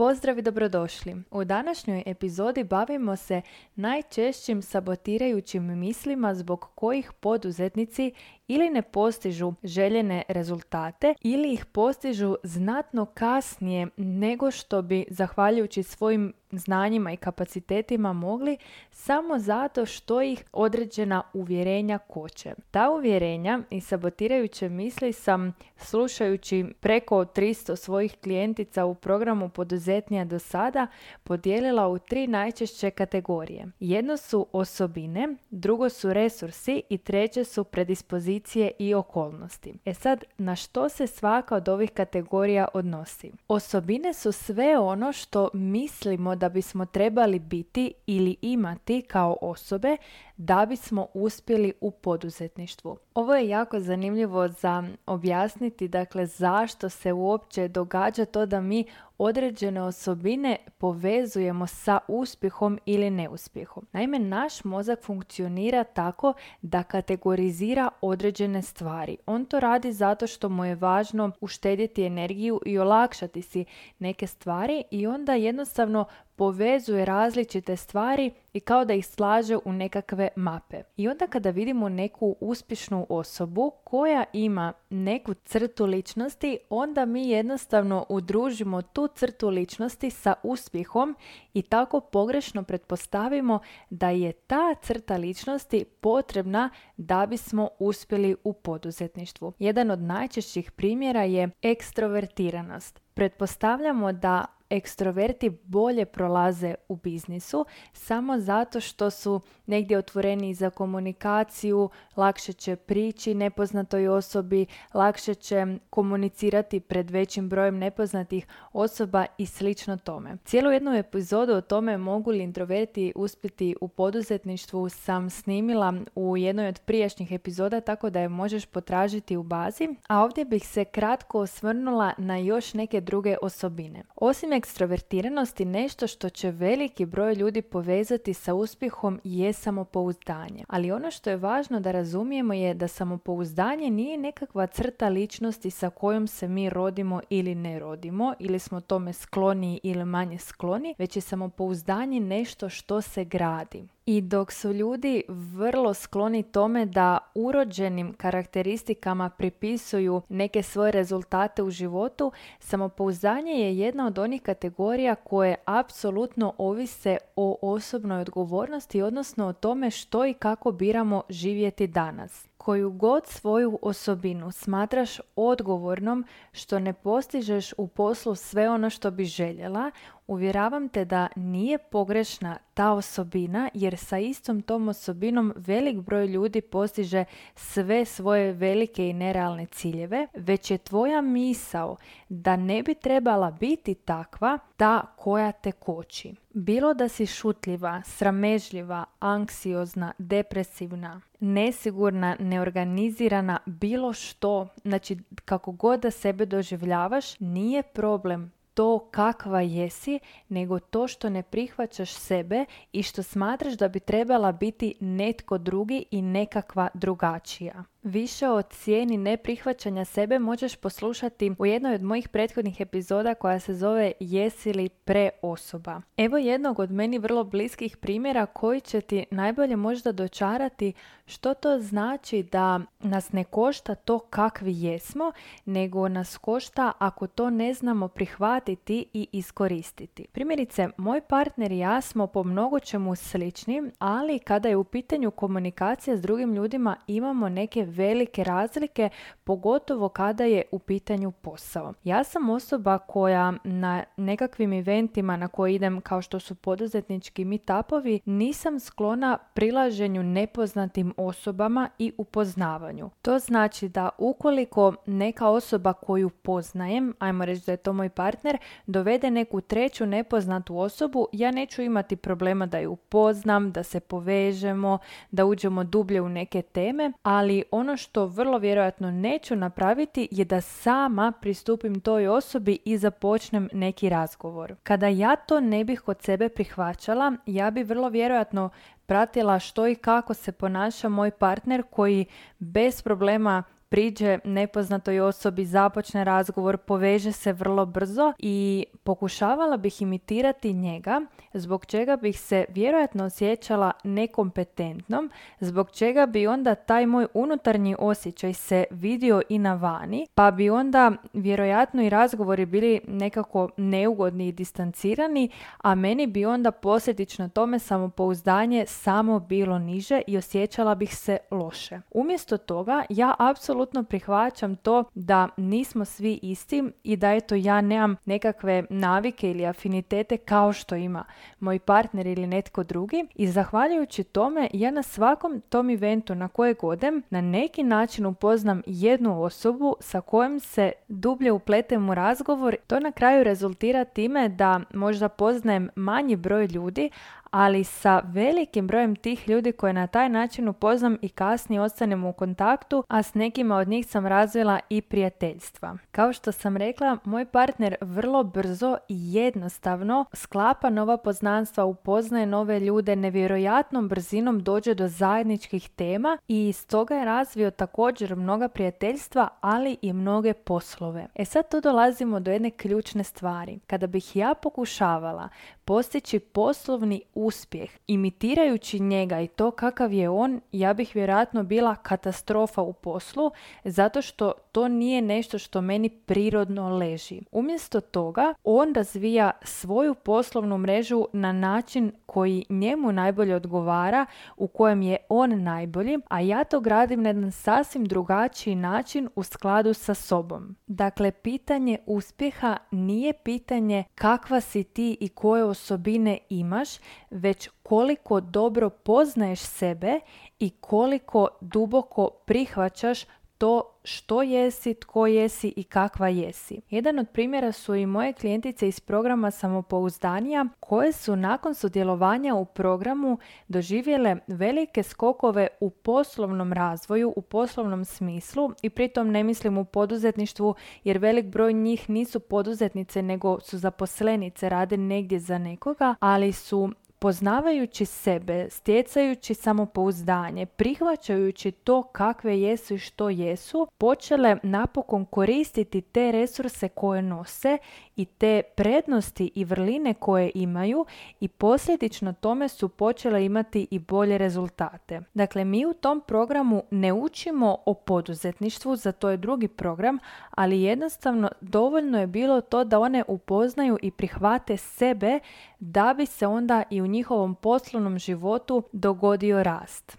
Pozdrav i dobrodošli. U današnjoj epizodi bavimo se najčešćim sabotirajućim mislima zbog kojih poduzetnici ili ne postižu željene rezultate ili ih postižu znatno kasnije nego što bi zahvaljujući svojim znanjima i kapacitetima mogli samo zato što ih određena uvjerenja koče. Ta uvjerenja i sabotirajuće misli sam slušajući preko 300 svojih klijentica u programu poduzetnija do sada podijelila u tri najčešće kategorije. Jedno su osobine, drugo su resursi i treće su predispozicije i okolnosti. E sad, na što se svaka od ovih kategorija odnosi? Osobine su sve ono što mislimo da bismo trebali biti ili imati kao osobe da bismo uspjeli u poduzetništvu. Ovo je jako zanimljivo za objasniti, dakle zašto se uopće događa to da mi određene osobine povezujemo sa uspjehom ili neuspjehom. Naime, naš mozak funkcionira tako da kategorizira određene stvari. On to radi zato što mu je važno uštedjeti energiju i olakšati si neke stvari i onda jednostavno povezuje različite stvari i kao da ih slaže u nekakve mape. I onda kada vidimo neku uspješnu osobu koja ima neku crtu ličnosti, onda mi jednostavno udružimo tu crtu ličnosti sa uspjehom i tako pogrešno pretpostavimo da je ta crta ličnosti potrebna da bismo uspjeli u poduzetništvu. Jedan od najčešćih primjera je ekstrovertiranost. Pretpostavljamo da ekstroverti bolje prolaze u biznisu samo zato što su negdje otvoreni za komunikaciju, lakše će prići nepoznatoj osobi, lakše će komunicirati pred većim brojem nepoznatih osoba i slično tome. Cijelu jednu epizodu o tome mogu li introverti uspjeti u poduzetništvu sam snimila u jednoj od prijašnjih epizoda tako da je možeš potražiti u bazi, a ovdje bih se kratko osvrnula na još neke druge osobine. Osim ekstrovertiranosti nešto što će veliki broj ljudi povezati sa uspjehom je samopouzdanje. Ali ono što je važno da razumijemo je da samopouzdanje nije nekakva crta ličnosti sa kojom se mi rodimo ili ne rodimo ili smo tome skloni ili manje skloni, već je samopouzdanje nešto što se gradi. I dok su ljudi vrlo skloni tome da urođenim karakteristikama pripisuju neke svoje rezultate u životu, samopouzdanje je jedna od onih kategorija koje apsolutno ovise o osobnoj odgovornosti, odnosno o tome što i kako biramo živjeti danas koju god svoju osobinu smatraš odgovornom što ne postižeš u poslu sve ono što bi željela, uvjeravam te da nije pogrešna ta osobina jer sa istom tom osobinom velik broj ljudi postiže sve svoje velike i nerealne ciljeve, već je tvoja misao da ne bi trebala biti takva ta koja te koči. Bilo da si šutljiva, sramežljiva, anksiozna, depresivna, nesigurna, neorganizirana, bilo što, znači kako god da sebe doživljavaš, nije problem to kakva jesi, nego to što ne prihvaćaš sebe i što smatraš da bi trebala biti netko drugi i nekakva drugačija. Više o cijeni neprihvaćanja sebe možeš poslušati u jednoj od mojih prethodnih epizoda koja se zove Jesi li preosoba. Evo jednog od meni vrlo bliskih primjera koji će ti najbolje možda dočarati što to znači da nas ne košta to kakvi jesmo, nego nas košta ako to ne znamo prihvatiti i iskoristiti. Primjerice, moj partner i ja smo po mnogo čemu slični, ali kada je u pitanju komunikacija s drugim ljudima imamo neke velike razlike, pogotovo kada je u pitanju posao. Ja sam osoba koja na nekakvim eventima na koje idem kao što su poduzetnički meetupovi nisam sklona prilaženju nepoznatim osobama i upoznavanju. To znači da ukoliko neka osoba koju poznajem, ajmo reći da je to moj partner, dovede neku treću nepoznatu osobu, ja neću imati problema da ju upoznam, da se povežemo, da uđemo dublje u neke teme, ali ono što vrlo vjerojatno neću napraviti je da sama pristupim toj osobi i započnem neki razgovor. Kada ja to ne bih kod sebe prihvaćala, ja bi vrlo vjerojatno pratila što i kako se ponaša moj partner koji bez problema priđe nepoznatoj osobi, započne razgovor, poveže se vrlo brzo i pokušavala bih imitirati njega, zbog čega bih se vjerojatno osjećala nekompetentnom, zbog čega bi onda taj moj unutarnji osjećaj se vidio i na vani, pa bi onda vjerojatno i razgovori bili nekako neugodni i distancirani, a meni bi onda posljedično tome samopouzdanje samo bilo niže i osjećala bih se loše. Umjesto toga ja apsolutno prihvaćam to da nismo svi isti i da eto ja nemam nekakve navike ili afinitete kao što ima moj partner ili netko drugi i zahvaljujući tome ja na svakom tom eventu na koje godem na neki način upoznam jednu osobu sa kojom se dublje upletem u razgovor. To na kraju rezultira time da možda poznajem manji broj ljudi, ali sa velikim brojem tih ljudi koje na taj način upoznam i kasnije ostanem u kontaktu, a s nekima od njih sam razvila i prijateljstva. Kao što sam rekla, moj partner vrlo brzo i jednostavno sklapa nova poznanstva, upoznaje nove ljude, nevjerojatnom brzinom dođe do zajedničkih tema i stoga je razvio također mnoga prijateljstva, ali i mnoge poslove. E sad tu dolazimo do jedne ključne stvari. Kada bih ja pokušavala postići poslovni uspjeh imitirajući njega i to kakav je on, ja bih vjerojatno bila katastrofa u poslu zato što to nije nešto što meni prirodno leži. Umjesto toga, on razvija svoju poslovnu mrežu na način koji njemu najbolje odgovara, u kojem je on najbolji, a ja to gradim na jedan sasvim drugačiji način u skladu sa sobom. Dakle, pitanje uspjeha nije pitanje kakva si ti i koje osobine imaš, već koliko dobro poznaješ sebe i koliko duboko prihvaćaš to što jesi, tko jesi i kakva jesi. Jedan od primjera su i moje klijentice iz programa samopouzdanija koje su nakon sudjelovanja u programu doživjele velike skokove u poslovnom razvoju, u poslovnom smislu i pritom ne mislim u poduzetništvu jer velik broj njih nisu poduzetnice nego su zaposlenice, rade negdje za nekoga, ali su poznavajući sebe, stjecajući samopouzdanje, prihvaćajući to kakve jesu i što jesu, počele napokon koristiti te resurse koje nose i te prednosti i vrline koje imaju i posljedično tome su počele imati i bolje rezultate. Dakle, mi u tom programu ne učimo o poduzetništvu, za to je drugi program, ali jednostavno dovoljno je bilo to da one upoznaju i prihvate sebe da bi se onda i u njihovom poslovnom životu dogodio rast.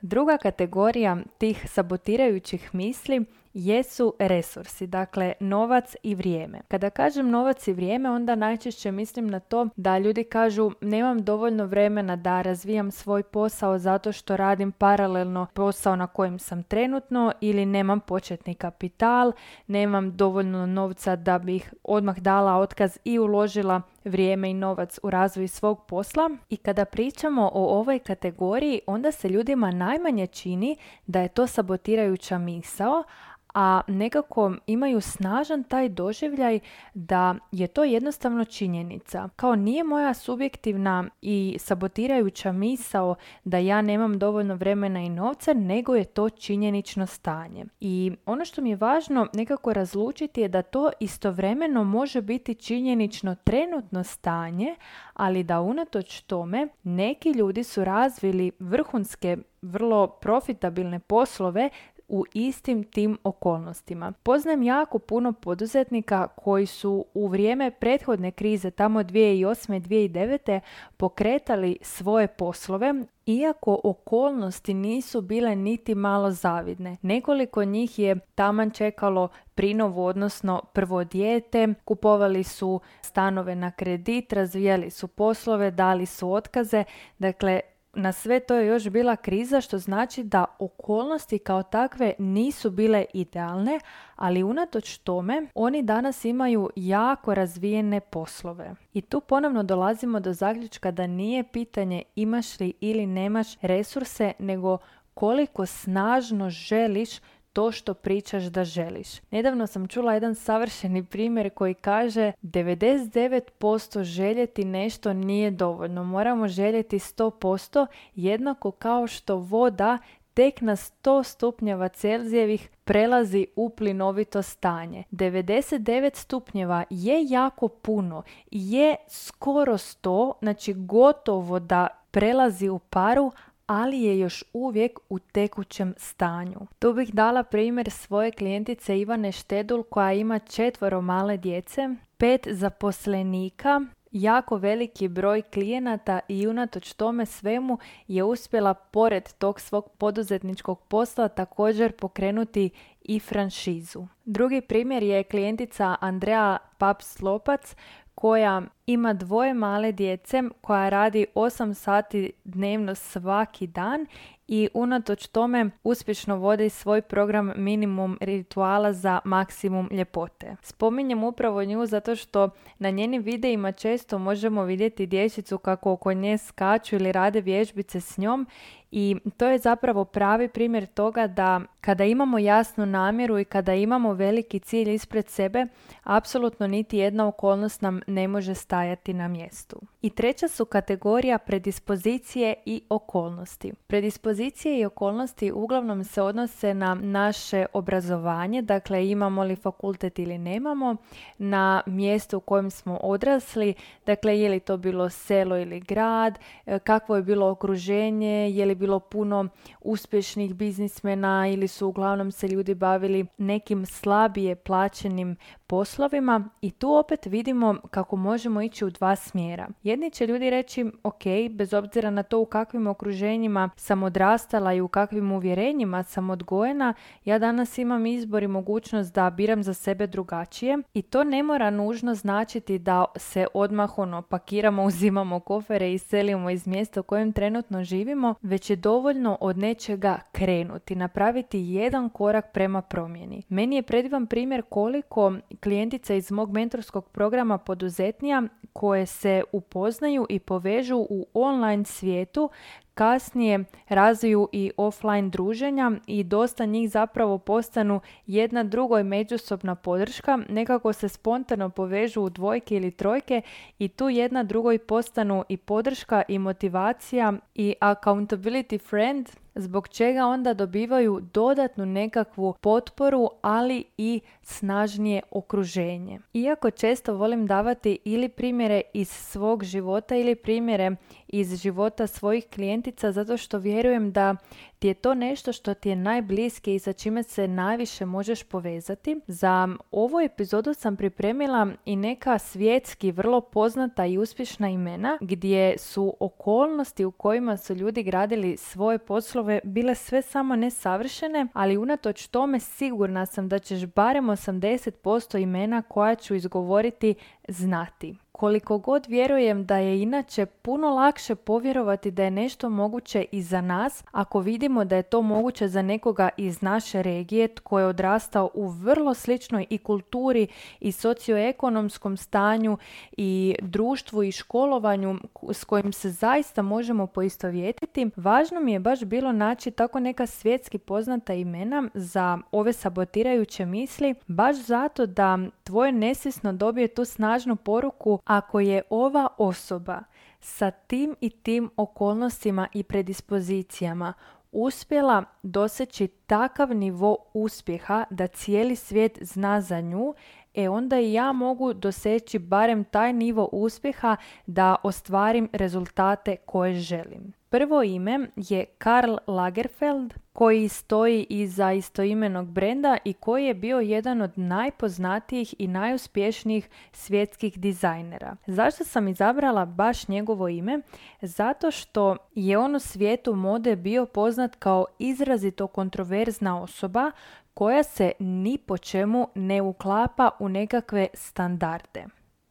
Druga kategorija tih sabotirajućih misli jesu resursi, dakle novac i vrijeme. Kada kažem novac i vrijeme, onda najčešće mislim na to da ljudi kažu nemam dovoljno vremena da razvijam svoj posao zato što radim paralelno posao na kojem sam trenutno ili nemam početni kapital, nemam dovoljno novca da bih odmah dala otkaz i uložila vrijeme i novac u razvoj svog posla i kada pričamo o ovoj kategoriji onda se ljudima najmanje čini da je to sabotirajuća misao, a nekako imaju snažan taj doživljaj da je to jednostavno činjenica. Kao nije moja subjektivna i sabotirajuća misao da ja nemam dovoljno vremena i novca, nego je to činjenično stanje. I ono što mi je važno nekako razlučiti je da to istovremeno može biti činjenično trenutno stanje, ali da unatoč tome neki ljudi su razvili vrhunske vrlo profitabilne poslove u istim tim okolnostima. Poznajem jako puno poduzetnika koji su u vrijeme prethodne krize, tamo 2008. 2009. pokretali svoje poslove, iako okolnosti nisu bile niti malo zavidne. Nekoliko njih je taman čekalo prinovu, odnosno prvo dijete, kupovali su stanove na kredit, razvijali su poslove, dali su otkaze, dakle na sve to je još bila kriza što znači da okolnosti kao takve nisu bile idealne, ali unatoč tome oni danas imaju jako razvijene poslove. I tu ponovno dolazimo do zaključka da nije pitanje imaš li ili nemaš resurse, nego koliko snažno želiš to što pričaš da želiš. Nedavno sam čula jedan savršeni primjer koji kaže 99% željeti nešto nije dovoljno. Moramo željeti 100% jednako kao što voda tek na 100 stupnjeva Celzijevih prelazi u plinovito stanje. 99 stupnjeva je jako puno, je skoro 100, znači gotovo da prelazi u paru, ali je još uvijek u tekućem stanju. Tu bih dala primjer svoje klijentice Ivane Štedul koja ima četvoro male djece, pet zaposlenika, jako veliki broj klijenata i unatoč tome svemu je uspjela pored tog svog poduzetničkog posla također pokrenuti i franšizu. Drugi primjer je klijentica Andrea Paps-Lopac koja ima dvoje male djece, koja radi 8 sati dnevno svaki dan i unatoč tome uspješno vodi svoj program minimum rituala za maksimum ljepote. Spominjem upravo nju zato što na njenim videima često možemo vidjeti dječicu kako oko nje skaču ili rade vježbice s njom i to je zapravo pravi primjer toga da kada imamo jasnu namjeru i kada imamo veliki cilj ispred sebe, apsolutno niti jedna okolnost nam ne može stajati na mjestu. I treća su kategorija predispozicije i okolnosti. Predispozicije i okolnosti uglavnom se odnose na naše obrazovanje, dakle imamo li fakultet ili nemamo, na mjesto u kojem smo odrasli, dakle je li to bilo selo ili grad, e, kakvo je bilo okruženje, je li bilo puno uspješnih biznismena ili su uglavnom se ljudi bavili nekim slabije plaćenim poslovima i tu opet vidimo kako možemo ići u dva smjera. Jedni će ljudi reći, ok, bez obzira na to u kakvim okruženjima sam odrastala i u kakvim uvjerenjima sam odgojena, ja danas imam izbor i mogućnost da biram za sebe drugačije i to ne mora nužno značiti da se odmah ono pakiramo, uzimamo kofere i selimo iz mjesta u kojem trenutno živimo, već je dovoljno od nečega krenuti, napraviti jedan korak prema promjeni. Meni je predivan primjer koliko klijentica iz mog mentorskog programa poduzetnija koje se upoznaju i povežu u online svijetu kasnije razviju i offline druženja i dosta njih zapravo postanu jedna drugoj međusobna podrška, nekako se spontano povežu u dvojke ili trojke i tu jedna drugoj postanu i podrška i motivacija i accountability friend zbog čega onda dobivaju dodatnu nekakvu potporu, ali i snažnije okruženje. Iako često volim davati ili primjere iz svog života ili primjere iz života svojih klijentica zato što vjerujem da ti je to nešto što ti je najbliske i sa čime se najviše možeš povezati. Za ovu epizodu sam pripremila i neka svjetski vrlo poznata i uspješna imena gdje su okolnosti u kojima su ljudi gradili svoje poslove bile sve samo nesavršene, ali unatoč tome sigurna sam da ćeš barem 80% imena koja ću izgovoriti znati. Koliko god vjerujem da je inače puno lakše povjerovati da je nešto moguće i za nas, ako vidimo da je to moguće za nekoga iz naše regije tko je odrastao u vrlo sličnoj i kulturi i socioekonomskom stanju i društvu i školovanju s kojim se zaista možemo poistovjetiti, važno mi je baš bilo naći tako neka svjetski poznata imena za ove sabotirajuće misli, baš zato da tvoje nesvjesno dobije tu snažnu poruku ako je ova osoba sa tim i tim okolnostima i predispozicijama uspjela doseći takav nivo uspjeha da cijeli svijet zna za nju, e onda i ja mogu doseći barem taj nivo uspjeha da ostvarim rezultate koje želim. Prvo ime je Karl Lagerfeld koji stoji iza istoimenog brenda i koji je bio jedan od najpoznatijih i najuspješnijih svjetskih dizajnera. Zašto sam izabrala baš njegovo ime? Zato što je on u svijetu mode bio poznat kao izrazito kontroverzna osoba koja se ni po čemu ne uklapa u nekakve standarde.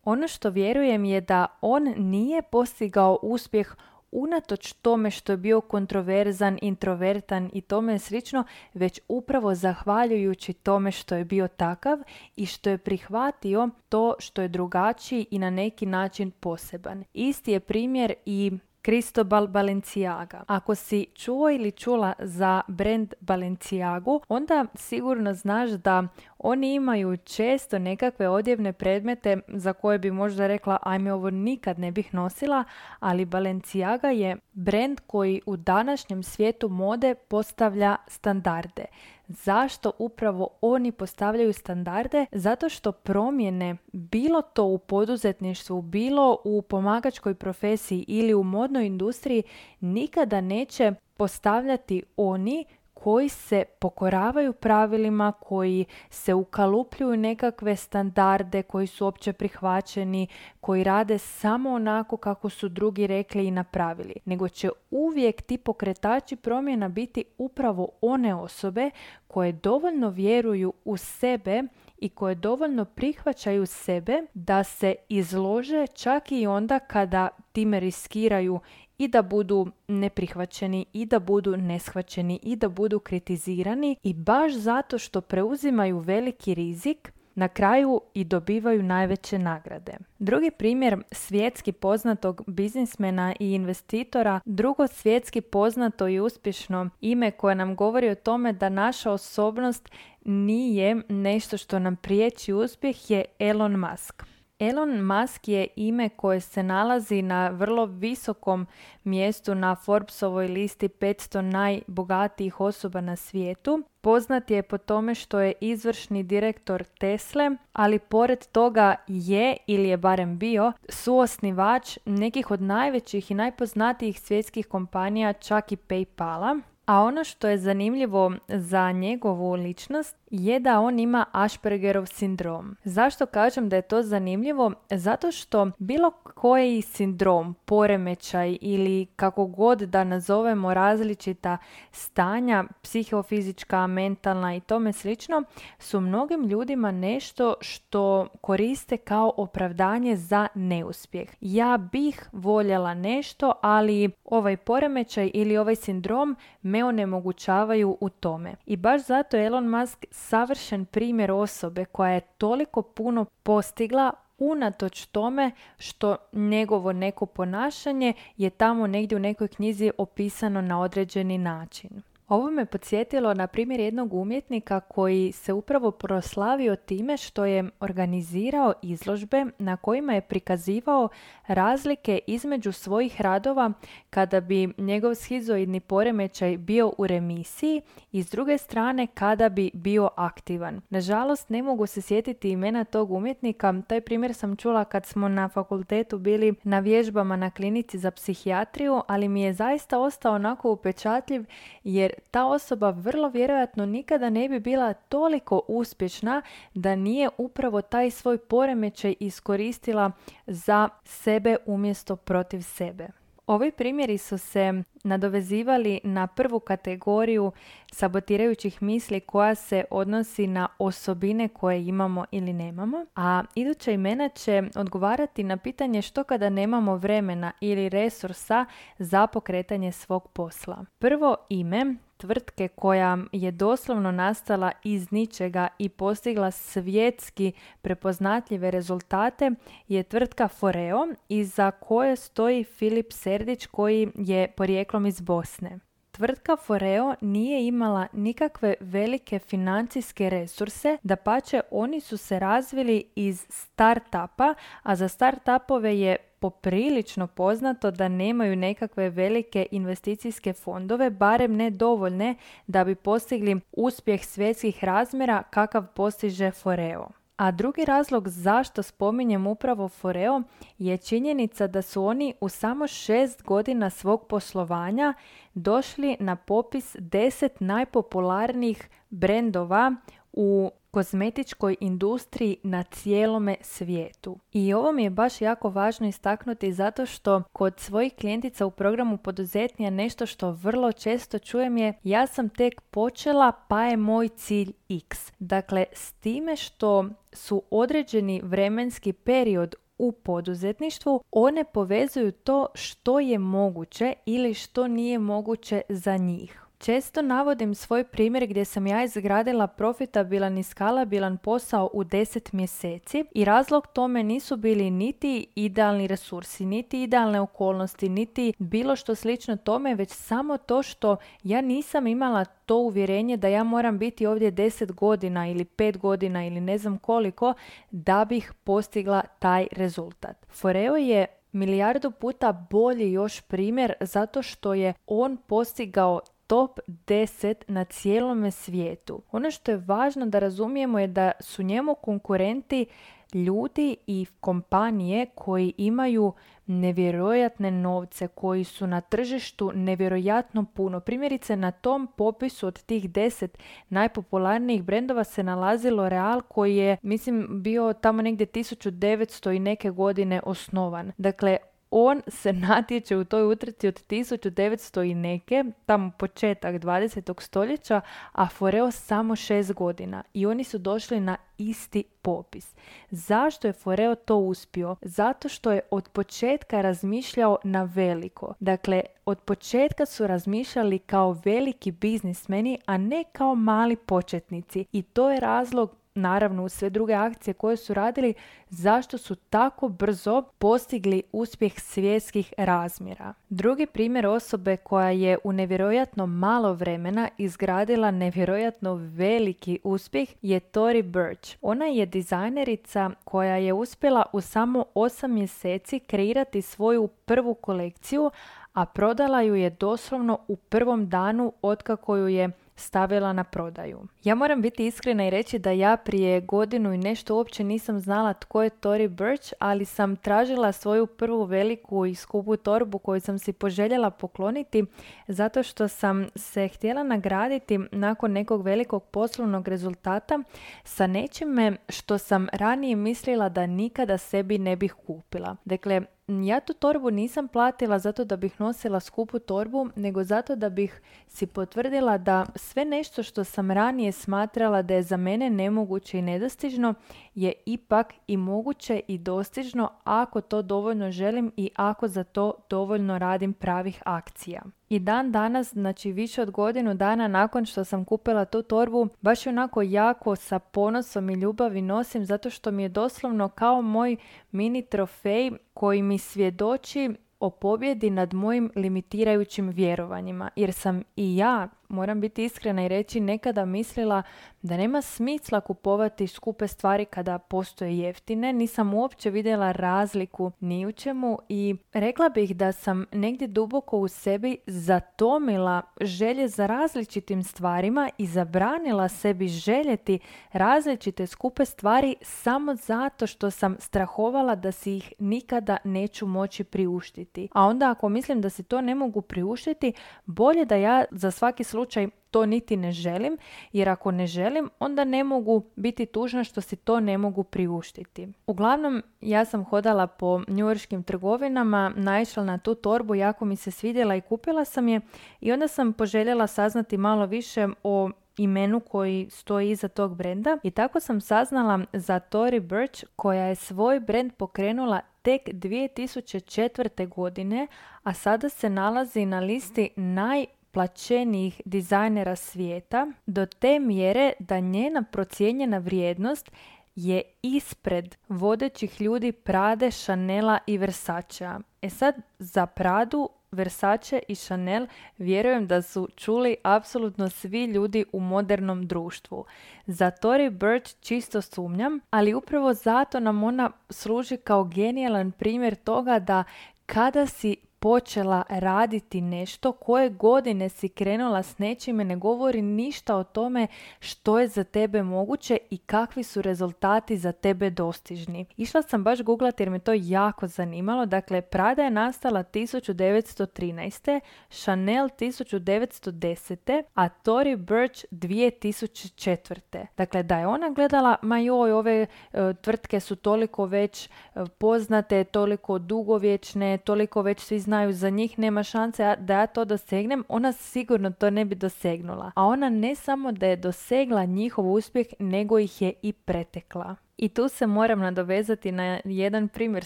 Ono što vjerujem je da on nije postigao uspjeh unatoč tome što je bio kontroverzan, introvertan i tome slično, već upravo zahvaljujući tome što je bio takav i što je prihvatio to što je drugačiji i na neki način poseban. Isti je primjer i Cristobal Balenciaga. Ako si čuo ili čula za brand Balenciagu, onda sigurno znaš da oni imaju često nekakve odjevne predmete za koje bi možda rekla ajme ovo nikad ne bih nosila, ali Balenciaga je brand koji u današnjem svijetu mode postavlja standarde. Zašto upravo oni postavljaju standarde? Zato što promjene, bilo to u poduzetništvu, bilo u pomagačkoj profesiji ili u modnoj industriji, nikada neće postavljati oni koji se pokoravaju pravilima, koji se ukalupljuju nekakve standarde koji su opće prihvaćeni, koji rade samo onako kako su drugi rekli i napravili. Nego će uvijek ti pokretači promjena biti upravo one osobe koje dovoljno vjeruju u sebe i koje dovoljno prihvaćaju sebe da se izlože čak i onda kada time riskiraju i da budu neprihvaćeni i da budu neshvaćeni i da budu kritizirani i baš zato što preuzimaju veliki rizik na kraju i dobivaju najveće nagrade. Drugi primjer svjetski poznatog biznismena i investitora, drugo svjetski poznato i uspješno ime koje nam govori o tome da naša osobnost nije nešto što nam priječi uspjeh je Elon Musk. Elon Musk je ime koje se nalazi na vrlo visokom mjestu na Forbesovoj listi 500 najbogatijih osoba na svijetu. Poznat je po tome što je izvršni direktor Tesle, ali pored toga je ili je barem bio suosnivač nekih od najvećih i najpoznatijih svjetskih kompanija, čak i PayPala. A ono što je zanimljivo za njegovu ličnost je da on ima Aspergerov sindrom. Zašto kažem da je to zanimljivo? Zato što bilo koji sindrom, poremećaj ili kako god da nazovemo različita stanja, psihofizička, mentalna i tome slično, su mnogim ljudima nešto što koriste kao opravdanje za neuspjeh. Ja bih voljela nešto, ali ovaj poremećaj ili ovaj sindrom me onemogućavaju u tome. I baš zato Elon Musk savršen primjer osobe koja je toliko puno postigla unatoč tome što njegovo neko ponašanje je tamo negdje u nekoj knjizi opisano na određeni način. Ovo me podsjetilo na primjer jednog umjetnika koji se upravo proslavio time što je organizirao izložbe na kojima je prikazivao razlike između svojih radova kada bi njegov schizoidni poremećaj bio u remisiji i s druge strane kada bi bio aktivan. Nažalost ne mogu se sjetiti imena tog umjetnika, taj primjer sam čula kad smo na fakultetu bili na vježbama na klinici za psihijatriju, ali mi je zaista ostao onako upečatljiv jer ta osoba vrlo vjerojatno nikada ne bi bila toliko uspješna da nije upravo taj svoj poremećaj iskoristila za sebe umjesto protiv sebe. Ovi primjeri su se nadovezivali na prvu kategoriju sabotirajućih misli koja se odnosi na osobine koje imamo ili nemamo, a iduća imena će odgovarati na pitanje što kada nemamo vremena ili resursa za pokretanje svog posla. Prvo ime tvrtke koja je doslovno nastala iz ničega i postigla svjetski prepoznatljive rezultate je tvrtka Foreo iza koje stoji Filip Serdić koji je porijeklom iz Bosne. Tvrtka Foreo nije imala nikakve velike financijske resurse, da pače oni su se razvili iz startupa, a za startupove je poprilično poznato da nemaju nekakve velike investicijske fondove, barem ne dovoljne da bi postigli uspjeh svjetskih razmjera kakav postiže Foreo. A drugi razlog zašto spominjem upravo Foreo je činjenica da su oni u samo šest godina svog poslovanja došli na popis deset najpopularnijih brendova u kozmetičkoj industriji na cijelome svijetu. I ovo mi je baš jako važno istaknuti zato što kod svojih klijentica u programu poduzetnija nešto što vrlo često čujem je ja sam tek počela pa je moj cilj X. Dakle, s time što su određeni vremenski period u poduzetništvu, one povezuju to što je moguće ili što nije moguće za njih. Često navodim svoj primjer gdje sam ja izgradila profitabilan i skalabilan posao u 10 mjeseci i razlog tome nisu bili niti idealni resursi, niti idealne okolnosti, niti bilo što slično tome, već samo to što ja nisam imala to uvjerenje da ja moram biti ovdje 10 godina ili 5 godina ili ne znam koliko da bih postigla taj rezultat. Foreo je milijardu puta bolji još primjer zato što je on postigao top 10 na cijelome svijetu. Ono što je važno da razumijemo je da su njemu konkurenti ljudi i kompanije koji imaju nevjerojatne novce, koji su na tržištu nevjerojatno puno. Primjerice na tom popisu od tih 10 najpopularnijih brendova se nalazilo Real koji je, mislim, bio tamo negdje 1900 i neke godine osnovan. Dakle, on se natječe u toj utrci od 1900 i neke, tamo početak 20. stoljeća, a Foreo samo 6 godina i oni su došli na isti popis. Zašto je Foreo to uspio? Zato što je od početka razmišljao na veliko. Dakle, od početka su razmišljali kao veliki biznismeni, a ne kao mali početnici. I to je razlog naravno uz sve druge akcije koje su radili, zašto su tako brzo postigli uspjeh svjetskih razmjera. Drugi primjer osobe koja je u nevjerojatno malo vremena izgradila nevjerojatno veliki uspjeh je Tori Burch. Ona je dizajnerica koja je uspjela u samo 8 mjeseci kreirati svoju prvu kolekciju, a prodala ju je doslovno u prvom danu otkako ju je stavila na prodaju. Ja moram biti iskrena i reći da ja prije godinu i nešto uopće nisam znala tko je Tori Birch, ali sam tražila svoju prvu veliku i skupu torbu koju sam si poželjela pokloniti zato što sam se htjela nagraditi nakon nekog velikog poslovnog rezultata sa nečime što sam ranije mislila da nikada sebi ne bih kupila. Dakle, ja tu torbu nisam platila zato da bih nosila skupu torbu, nego zato da bih si potvrdila da sve nešto što sam ranije smatrala da je za mene nemoguće i nedostižno je ipak i moguće i dostižno ako to dovoljno želim i ako za to dovoljno radim pravih akcija. I dan danas, znači više od godinu dana nakon što sam kupila tu torbu, baš onako jako sa ponosom i ljubavi nosim zato što mi je doslovno kao moj mini trofej koji mi svjedoči o pobjedi nad mojim limitirajućim vjerovanjima jer sam i ja moram biti iskrena i reći nekada mislila da nema smisla kupovati skupe stvari kada postoje jeftine. Nisam uopće vidjela razliku ni u čemu i rekla bih da sam negdje duboko u sebi zatomila želje za različitim stvarima i zabranila sebi željeti različite skupe stvari samo zato što sam strahovala da si ih nikada neću moći priuštiti. A onda ako mislim da si to ne mogu priuštiti, bolje da ja za svaki slučaj slučaj to niti ne želim, jer ako ne želim, onda ne mogu biti tužna što si to ne mogu priuštiti. Uglavnom, ja sam hodala po njujorškim trgovinama, naišla na tu torbu, jako mi se svidjela i kupila sam je i onda sam poželjela saznati malo više o imenu koji stoji iza tog brenda i tako sam saznala za Tori Birch koja je svoj brend pokrenula tek 2004. godine, a sada se nalazi na listi naj plaćenijih dizajnera svijeta do te mjere da njena procijenjena vrijednost je ispred vodećih ljudi Prade, Chanela i Versacea. E sad, za Pradu, Versace i Chanel vjerujem da su čuli apsolutno svi ljudi u modernom društvu. Za Tory Burch čisto sumnjam, ali upravo zato nam ona služi kao genijalan primjer toga da kada si počela raditi nešto, koje godine si krenula s nečime, ne govori ništa o tome što je za tebe moguće i kakvi su rezultati za tebe dostižni. Išla sam baš googlati jer me to jako zanimalo. Dakle, Prada je nastala 1913. Chanel 1910. a Tory Burch 2004. Dakle, da je ona gledala, ma joj, ove e, tvrtke su toliko već e, poznate, toliko dugovječne, toliko već svi za njih, nema šanse da ja to dosegnem, ona sigurno to ne bi dosegnula. A ona ne samo da je dosegla njihov uspjeh, nego ih je i pretekla. I tu se moram nadovezati na jedan primjer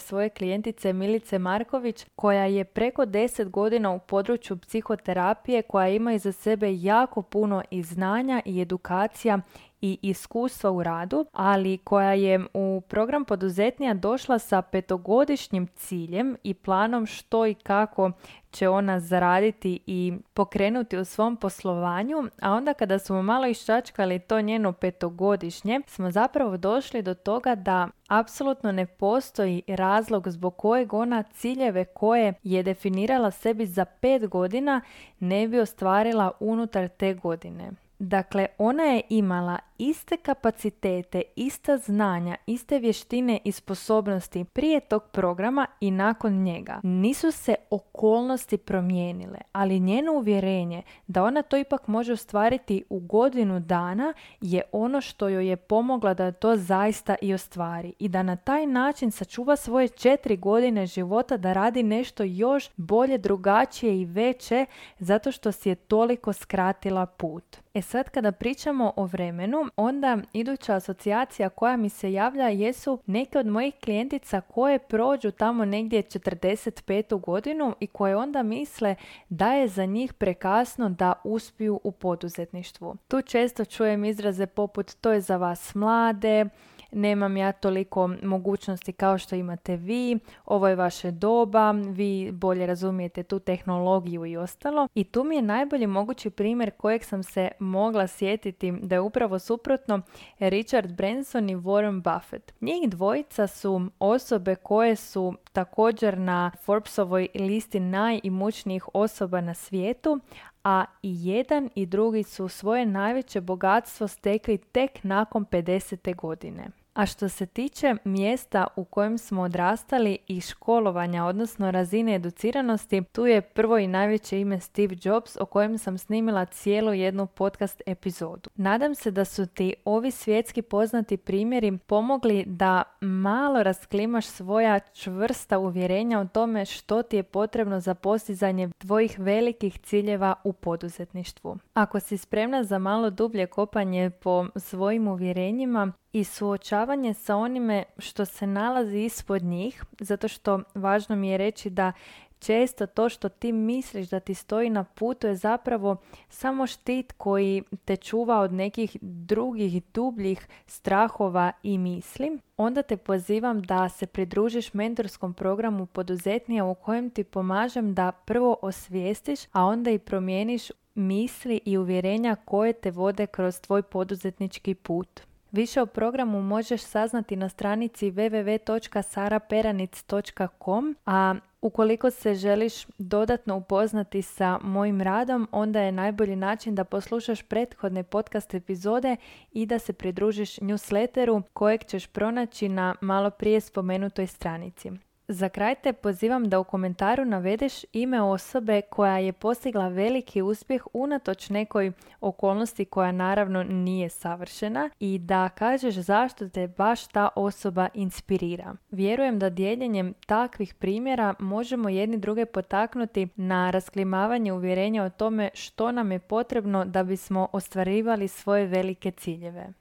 svoje klijentice Milice Marković koja je preko 10 godina u području psihoterapije koja ima iza sebe jako puno i znanja i edukacija i iskustva u radu, ali koja je u program poduzetnija došla sa petogodišnjim ciljem i planom što i kako će ona zaraditi i pokrenuti u svom poslovanju, a onda kada smo malo iščačkali to njeno petogodišnje, smo zapravo došli do toga da apsolutno ne postoji razlog zbog kojeg ona ciljeve koje je definirala sebi za pet godina ne bi ostvarila unutar te godine. Dakle, ona je imala iste kapacitete, ista znanja, iste vještine i sposobnosti prije tog programa i nakon njega. Nisu se okolnosti promijenile, ali njeno uvjerenje da ona to ipak može ostvariti u godinu dana je ono što joj je pomogla da to zaista i ostvari i da na taj način sačuva svoje četiri godine života da radi nešto još bolje, drugačije i veće zato što si je toliko skratila put. E sad kada pričamo o vremenu, onda iduća asocijacija koja mi se javlja jesu neke od mojih klijentica koje prođu tamo negdje 45. godinu i koje onda misle da je za njih prekasno da uspiju u poduzetništvu. Tu često čujem izraze poput to je za vas mlade, nemam ja toliko mogućnosti kao što imate vi, ovo je vaše doba, vi bolje razumijete tu tehnologiju i ostalo. I tu mi je najbolji mogući primjer kojeg sam se mogla sjetiti da je upravo suprotno Richard Branson i Warren Buffett. Njih dvojica su osobe koje su također na Forbesovoj listi najimućnijih osoba na svijetu, a i jedan i drugi su svoje najveće bogatstvo stekli tek nakon 50. godine. A što se tiče mjesta u kojem smo odrastali i školovanja, odnosno razine educiranosti, tu je prvo i najveće ime Steve Jobs o kojem sam snimila cijelu jednu podcast epizodu. Nadam se da su ti ovi svjetski poznati primjeri pomogli da malo rasklimaš svoja čvrsta uvjerenja o tome što ti je potrebno za postizanje tvojih velikih ciljeva u poduzetništvu. Ako si spremna za malo dublje kopanje po svojim uvjerenjima, i suočavanje sa onime što se nalazi ispod njih, zato što važno mi je reći da često to što ti misliš da ti stoji na putu je zapravo samo štit koji te čuva od nekih drugih dubljih strahova i misli. Onda te pozivam da se pridružiš mentorskom programu poduzetnija u kojem ti pomažem da prvo osvijestiš, a onda i promijeniš misli i uvjerenja koje te vode kroz tvoj poduzetnički put. Više o programu možeš saznati na stranici www.saraperanic.com, a ukoliko se želiš dodatno upoznati sa mojim radom, onda je najbolji način da poslušaš prethodne podcast epizode i da se pridružiš newsletteru kojeg ćeš pronaći na malo prije spomenutoj stranici. Za kraj te pozivam da u komentaru navedeš ime osobe koja je postigla veliki uspjeh unatoč nekoj okolnosti koja naravno nije savršena i da kažeš zašto te baš ta osoba inspirira. Vjerujem da dijeljenjem takvih primjera možemo jedni druge potaknuti na rasklimavanje uvjerenja o tome što nam je potrebno da bismo ostvarivali svoje velike ciljeve.